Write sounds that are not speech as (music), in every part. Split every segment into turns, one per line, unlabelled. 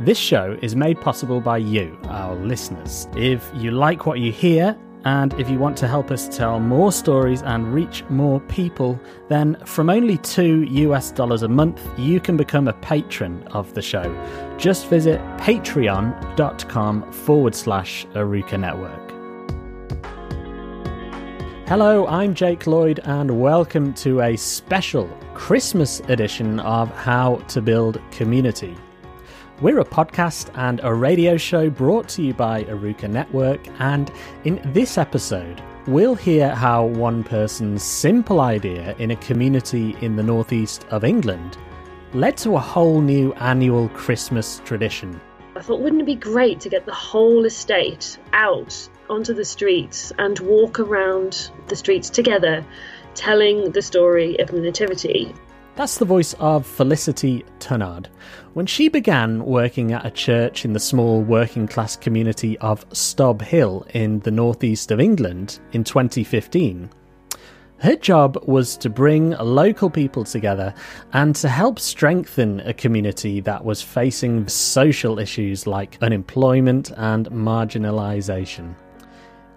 This show is made possible by you, our listeners. If you like what you hear, and if you want to help us tell more stories and reach more people, then from only two US dollars a month, you can become a patron of the show. Just visit patreon.com forward slash Arukah Network. Hello, I'm Jake Lloyd, and welcome to a special Christmas edition of How to Build Community. We're a podcast and a radio show brought to you by Arukah Network, and in this episode, we'll hear how one person's simple idea in a community in the northeast of England led to a whole new annual Christmas tradition.
I thought, wouldn't it be great to get the whole estate out onto the streets and walk around the streets together, telling the story of the Nativity?
That's the voice of Felicity Tunnard. When she began working at a church in the small working class community of Stob Hill in the northeast of England in 2015, her job was to bring local people together and to help strengthen a community that was facing social issues like unemployment and marginalisation.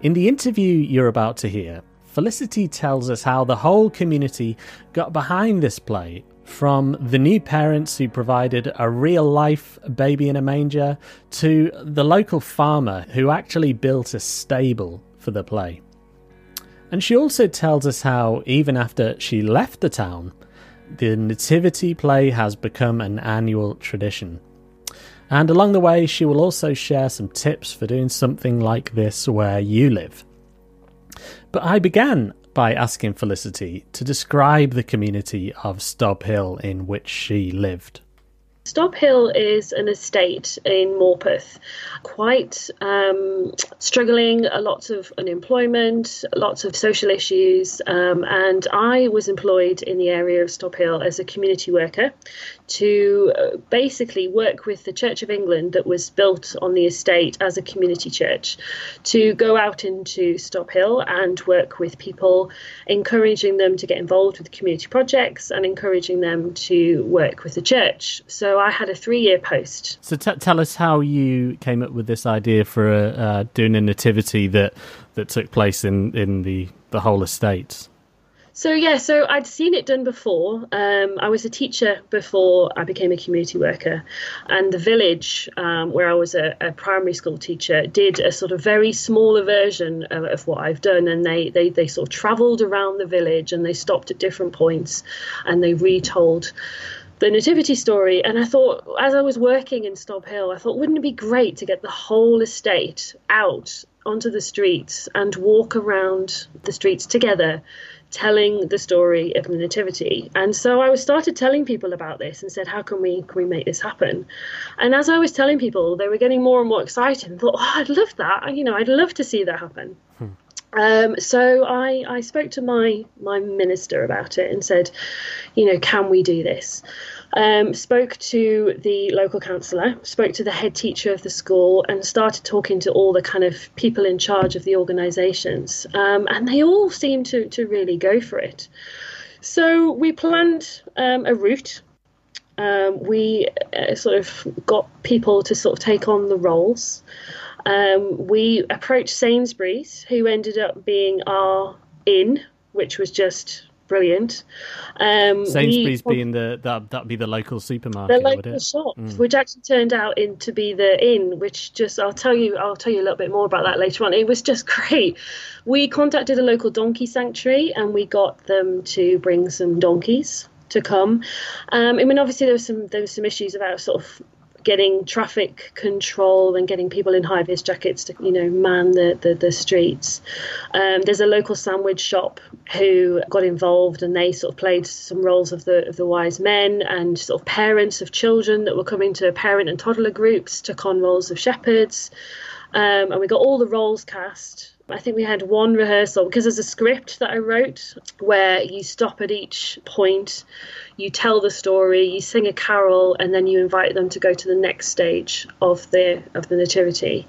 In the interview you're about to hear, Felicity tells us how the whole community got behind this play from the new parents who provided a real life baby in a manger to the local farmer who actually built a stable for the play. And she also tells us how, even after she left the town, the Nativity play has become an annual tradition. And along the way, she will also share some tips for doing something like this where you live. But I began by asking Felicity to describe the community of Stob Hill in which she lived.
Stob Hill is an estate in Morpeth, quite um, struggling, lots of unemployment, lots of social issues. Um, and I was employed in the area of Stob Hill as a community worker to uh, basically work with the Church of England that was built on the estate as a community church to go out into Stob Hill and work with people, encouraging them to get involved with community projects and encouraging them to work with the church. So I had a three year post.
So t- tell us how you came up with this idea for uh, doing a nativity that that took place in in the the whole estate.
So yeah, so I'd seen it done before. Um, I was a teacher before I became a community worker, and the village um, where I was a, a, primary school teacher did a sort of very smaller version of, of what I've done, and they, they they sort of travelled around the village and they stopped at different points, and they retold the nativity story and i thought as i was working in stob hill i thought wouldn't it be great to get the whole estate out onto the streets and walk around the streets together telling the story of the nativity? And so i was started telling people about this and said how can we can we make this happen? And as i was telling people they were getting more and more excited and thought oh i'd love that. You know i'd love to see that happen. Hmm. Um, so I, I spoke to my my minister about it and said, you know, can we do this? Um, spoke to the local councillor, spoke to the head teacher of the school, and started talking to all the kind of people in charge of the organisations. Um, and they all seemed to, to really go for it. So we planned um, a route. Um, we uh, sort of got people to sort of take on the roles. Um, we approached Sainsbury's, who ended up being our inn, which was just brilliant.
Um, Sainsbury's we, being the that that'd be the local supermarket,
the local shop, mm. which actually turned out in to be the inn. Which just I'll tell you I'll tell you a little bit more about that later on. It was just (laughs) great. We contacted a local donkey sanctuary and we got them to bring some donkeys to come. Um, I mean, obviously there was some there was some issues about sort of getting traffic control and getting people in high vis jackets to you know man the the, the streets. Um, there's a local sandwich shop who got involved and they sort of played some roles of the of the wise men and sort of parents of children that were coming to parent and toddler groups took on roles of shepherds. Um, and we got all the roles cast I think we had one rehearsal because there's a script that I wrote where you stop at each point, you tell the story, you sing a carol, and then you invite them to go to the next stage of the of the nativity.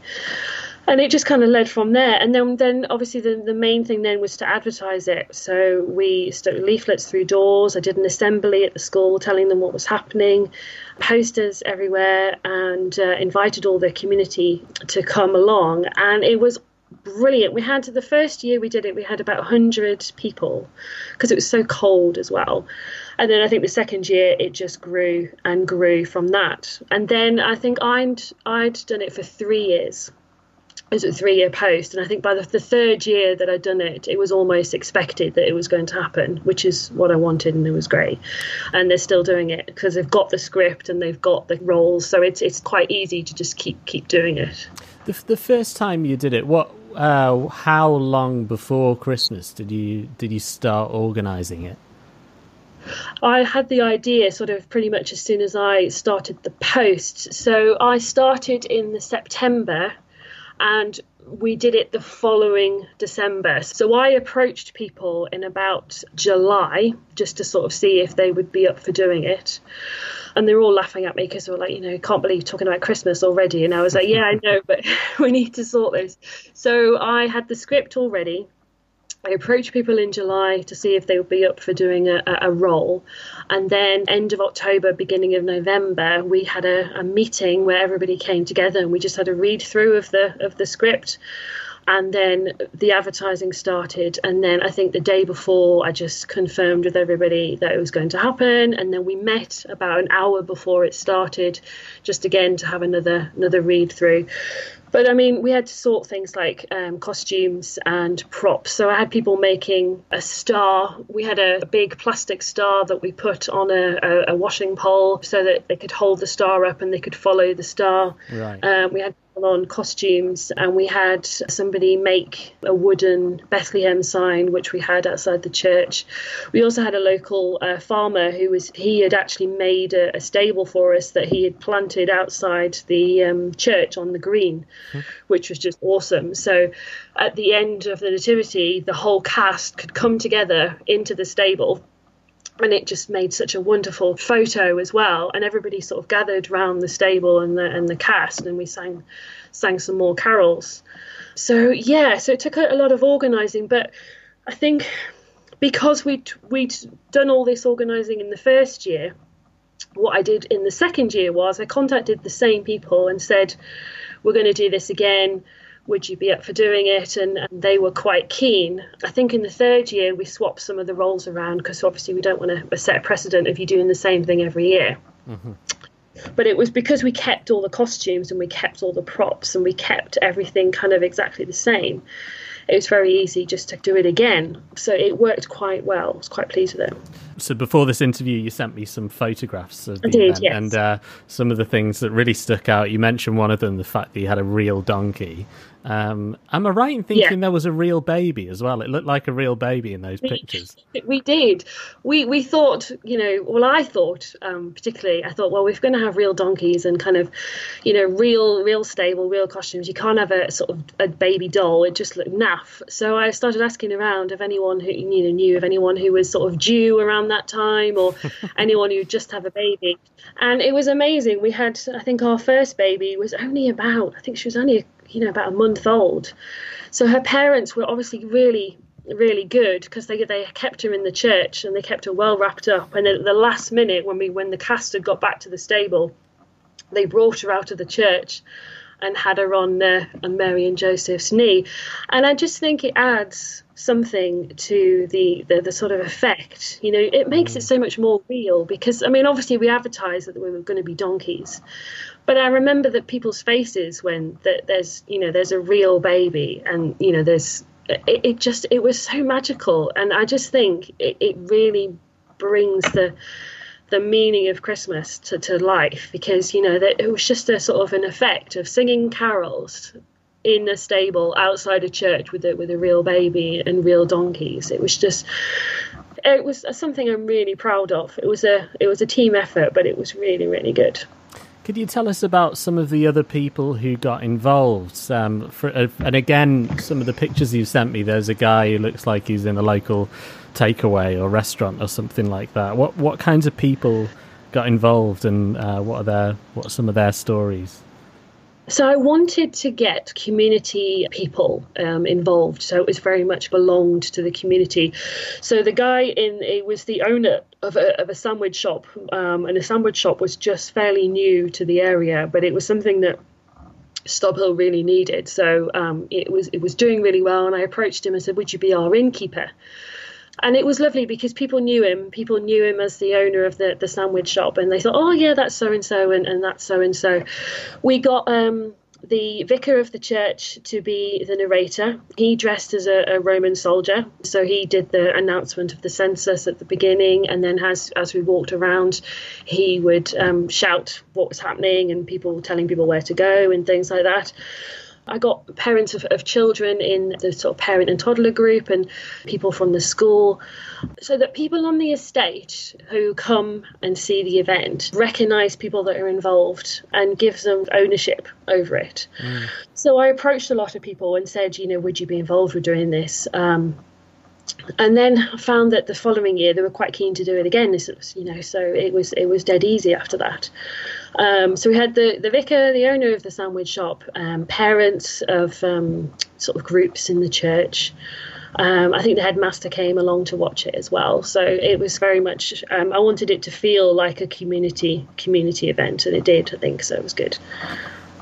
And it just kind of led from there. And then, then obviously, the, the main thing then was to advertise it. So we stuck leaflets through doors. I did an assembly at the school telling them what was happening posters everywhere and uh, invited all the community to come along. And it was brilliant. We had the first year we did it, we had about 100 people because it was so cold as well. And then I think the second year it just grew and grew from that. And then I think I'd I'd done it for three years. It was a three year post, and I think by the, the third year that I'd done it, it was almost expected that it was going to happen, which is what I wanted, and it was great. And they're still doing it because they've got the script and they've got the roles, so it's it's quite easy to just keep keep doing it.
The, the first time you did it, what uh, how long before Christmas did you did you start organising it?
I had the idea sort of pretty much as soon as I started the post. So I started in the September and we did it the following December. So I approached people in about July just to sort of see if they would be up for doing it. And they're all laughing at me because they were like, you know, can't believe talking about Christmas already. And I was like, yeah, I know, but (laughs) we need to sort this. So I had the script already. I approached people in July to see if they would be up for doing a, a role. And then, end of October, beginning of November, we had a, a meeting where everybody came together and we just had a read through of the of the script and then the advertising started and then i think the day before i just confirmed with everybody that it was going to happen and then we met about an hour before it started just again to have another another read through but I mean, we had to sort things like um, costumes and props. So I had people making a star. We had a, a big plastic star that we put on a, a, a, washing pole so that they could hold the star up and they could follow the star.
Right.
Um, we had on costumes and we had somebody make a wooden Bethlehem sign which we had outside the church. We also had a local uh, farmer who was he had actually made a, a, stable for us that he had planted outside the um, church on the green, mm-hmm. which was just awesome. So at the end of the nativity, the whole cast could come together into the stable and it just made such a wonderful photo as well. And everybody sort of gathered round the stable and the and the cast, and we sang sang some more carols. So yeah, so it took a, a lot of organising, but I think because we'd we'd done all this organising in the first year, what I did in the second year was I contacted the same people and said, "We're going to do this again." Would you be up for doing it? And, and, they were quite keen. I think in the third year we swapped some of the roles around because obviously we don't want to set a precedent of you doing the same thing every year. Mm-hmm. But it was because we kept all the costumes and we kept all the props and we kept everything kind of exactly the same. It was very easy just to do it again. So it worked quite well. I was quite pleased with it.
So before this interview, you sent me some photographs of the
did,
event,
yes.
and uh, some of the things that really stuck out. You mentioned one of them, the fact that you had a real donkey. Um, am I right in thinking yeah. there was a real baby as well? It looked like a real baby in those
we,
pictures.
We did. We we thought, you know, well, I thought um, particularly, I thought, well, we're going to have real donkeys and kind of, you know, real real stable, real costumes. You can't have a sort of a baby doll. It just looked naff. So I started asking around if anyone who you know knew of anyone who was sort of due around that time or (laughs) anyone who just have a baby. And it was amazing. We had, I think, our first baby was only about, I think she was only you know about a month old. So her parents were obviously really really good because they they kept her in the church and they kept her well wrapped up. And at the last minute, when we when the cast had got back to the stable, they brought her out of the church and had her on uh, on Mary and Joseph's knee. And I just think it adds something to the, the, the sort of effect. You know, it makes it so much more real because I mean, obviously we advertised that we were going to be donkeys, but I remember that people's faces when that there's you know there's a real baby and you know there's it, it just it was so magical and I just think it, it really brings the the meaning of Christmas to, to life because you know that it was just a sort of an effect of singing carols in a stable outside a church with a with a real baby and real donkeys. It was just it was something I'm really proud of. It was a it was a team effort, but it was really really good.
Could you tell us about some of the other people who got involved? Um, for, uh, and again, some of the pictures you sent me. There's a guy who looks like he's in a local takeaway or restaurant or something like that. What what kinds of people got involved, and uh, what are their what are some of their stories?
So I wanted to get community people um, involved. So it was very much belonged to the community. So the guy in it was the owner of a, of a sandwich shop, um, and a sandwich shop was just fairly new to the area, but it was something that Stobhill really needed. So um, it was it was doing really well, and I approached him and said, "Would you be our innkeeper?" And it was lovely because people knew him. People knew him as the owner of the, the sandwich shop, and they thought, "Oh yeah, that's so and so, and that's so and so." We got um, the vicar of the church to be the narrator. He dressed as a, a, Roman soldier, so he did the announcement of the census at the beginning, and then as as we walked around, he would um, shout what was happening and people telling people where to go and things like that. I got parents of, of children in the sort of parent and toddler group and people from the school, so that people on the estate who come and see the event recognize people that are involved and gives them ownership over it. Mm. So I approached a lot of people and said, you know, would you be involved with doing this? Um, and then I found that the following year they were quite keen to do it again. You know, so it was it was dead easy after that. Um, so we had the, the vicar, the owner of the sandwich shop, um, parents of um, sort of groups in the church. Um, I think the headmaster came along to watch it as well. So it was very much. Um, I wanted it to feel like a community community event, and it did. I think so. It was good.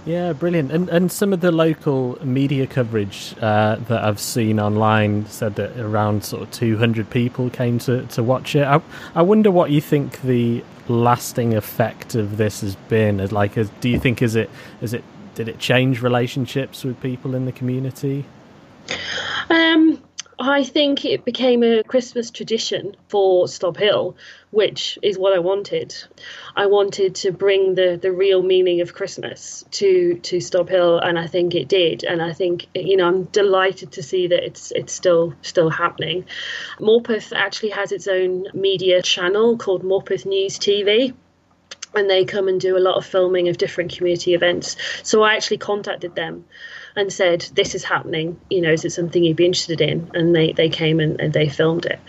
Yeah, brilliant. And and some of the local media coverage uh, that I've seen online said that around sort of 200 people came to, to watch it. I, I wonder what you think the lasting effect of this has been. Like, as, do you think is it is it did it change relationships with people in the community?
Um, I think it became a Christmas tradition for Stobhill, which is what I wanted. I wanted to bring the, the real meaning of Christmas to to Stobhill, and I think it did. And I think you know I'm delighted to see that it's it's still still happening. Morpeth actually has its own media channel called Morpeth News TV and they come and do a lot of filming of different community events. So I actually contacted them and said, "This is happening. You know, is it something you'd be interested in?" And they they came and, and they filmed it.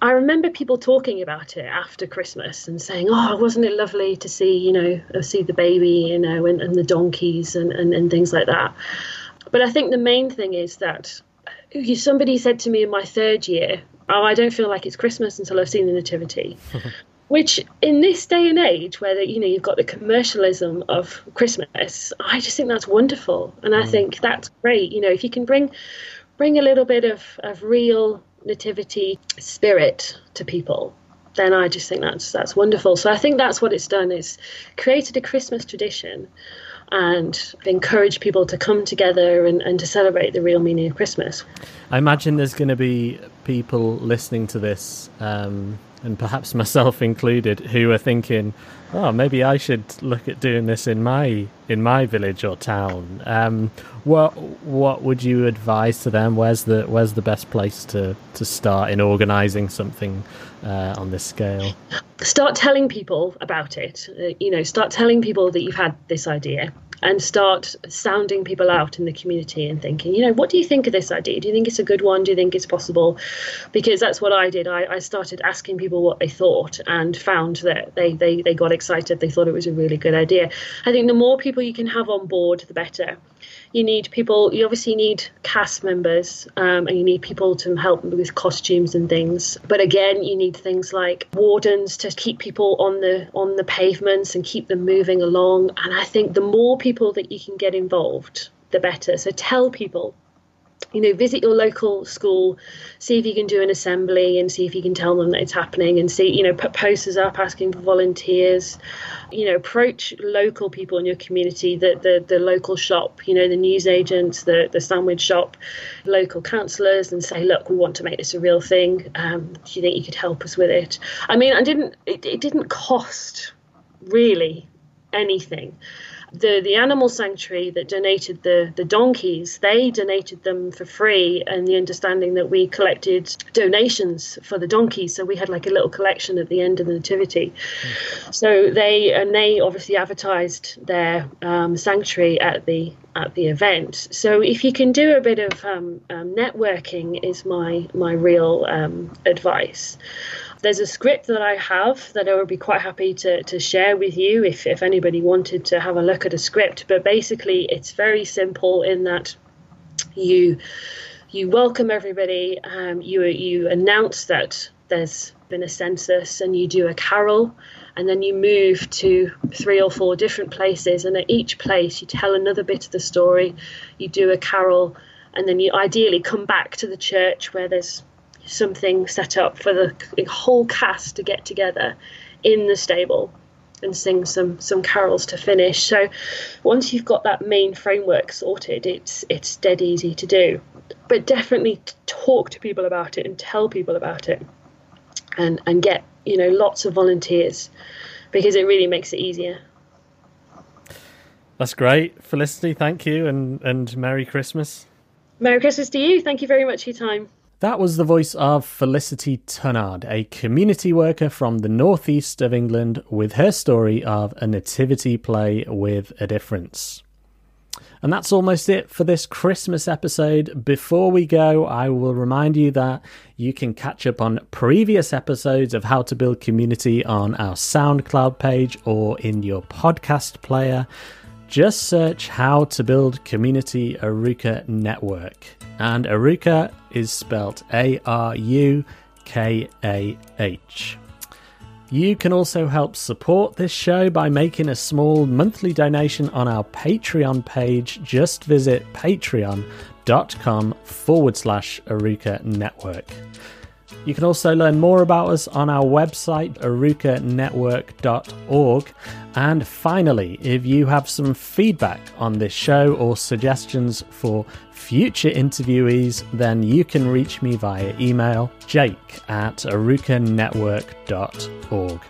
I remember people talking about it after Christmas and saying, "Oh, wasn't it lovely to see, you know, uh, see the baby, you know, and, and the donkeys and, and, and things like that." But I think the main thing is that somebody said to me in my third year, "Oh, I don't feel like it's Christmas until I've seen the nativity." (laughs) which in this day and age where you know you've got the commercialism of christmas i just think that's wonderful. And i mm. think that's great. You know if you can bring bring a little bit of, of real nativity spirit to people then i just think that's that's wonderful. So i think that's what it's done is created a christmas tradition and encourage people to come together and, and to celebrate the real meaning of christmas.
I imagine there's going to be people listening to this um, and perhaps myself included, who are thinking, "Oh, maybe I should look at doing this in my in my village or town." Um, what what would you advise to them? Where's the where's the best place to to start in organising something uh, on this scale?
Start telling people about it. Uh, you know, start telling people that you've had this idea and start sounding people out in the community and thinking, you know, what do you think of this idea? Do you think it's a good one? Do you think it's possible? Because that's what I did. I, I started asking people what they thought and found that they, they, they got excited. They thought it was a really good idea. I think the more people you can have on board, the better you need people you obviously need cast members um, and you need people to help with costumes and things. But again you need things like wardens to keep people on the on the pavements and keep them moving along. And i think the more people that you can get involved the better. So tell people you know, visit your local school, see if you can do an assembly and see if you can tell them that it's happening and see, you know, put posters up asking for volunteers, you know, approach local people in your community, the, the, the local shop, you know, the news agents, the, the sandwich shop, local councillors and say, look, we want to make this a real thing. Um, do you think you could help us with it? I mean, I didn't, it, it didn't cost really anything the the animal sanctuary that donated the the donkeys they donated them for free and the understanding that we collected donations for the donkeys. So we had like a little collection at the end of the nativity. Mm. so they and they obviously advertised their um, sanctuary at the at the event. So if you can do a bit of um, um, networking is my my real um, advice There's a script that I have that I would be quite happy to, to share with you if, if anybody wanted to have a look at a script. But basically, it's very simple in that you you welcome everybody. Um, you you announce that there's been a census, and you do a carol, and then you move to three or four different places, and at each place you tell another bit of the story. You do a carol, and then you ideally come back to the church where there's something set up for the whole cast to get together in the stable and sing some some carols to finish. So once you've got that main framework sorted, it's it's dead easy to do. But definitely talk to people about it and tell people about it, and and get you know lots of volunteers because it really makes it easier.
That's great, Felicity. Thank you, and and Merry Christmas.
Merry Christmas to you. Thank you very much for your time.
That was the voice of Felicity Tunnard, a community worker from the northeast of England, with her story of a nativity play with a difference. And that's almost it for this Christmas episode. Before we go, I will remind you that you can catch up on previous episodes of How to Build Community on our SoundCloud page or in your podcast player. Just search How to Build Community Arukah Network. And Arukah is spelled A R U K A H. You can also help support this show by making a small monthly donation on our Patreon page. Just visit patreon.com forward slash Arukah Network. You can also learn more about us on our website, arukahnetwork.org. And finally, if you have some feedback on this show or suggestions for future interviewees, then you can reach me via email, jake at arukahnetwork.org.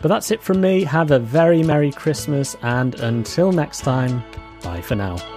But that's it from me. Have a very Merry Christmas, and until next time, bye for now.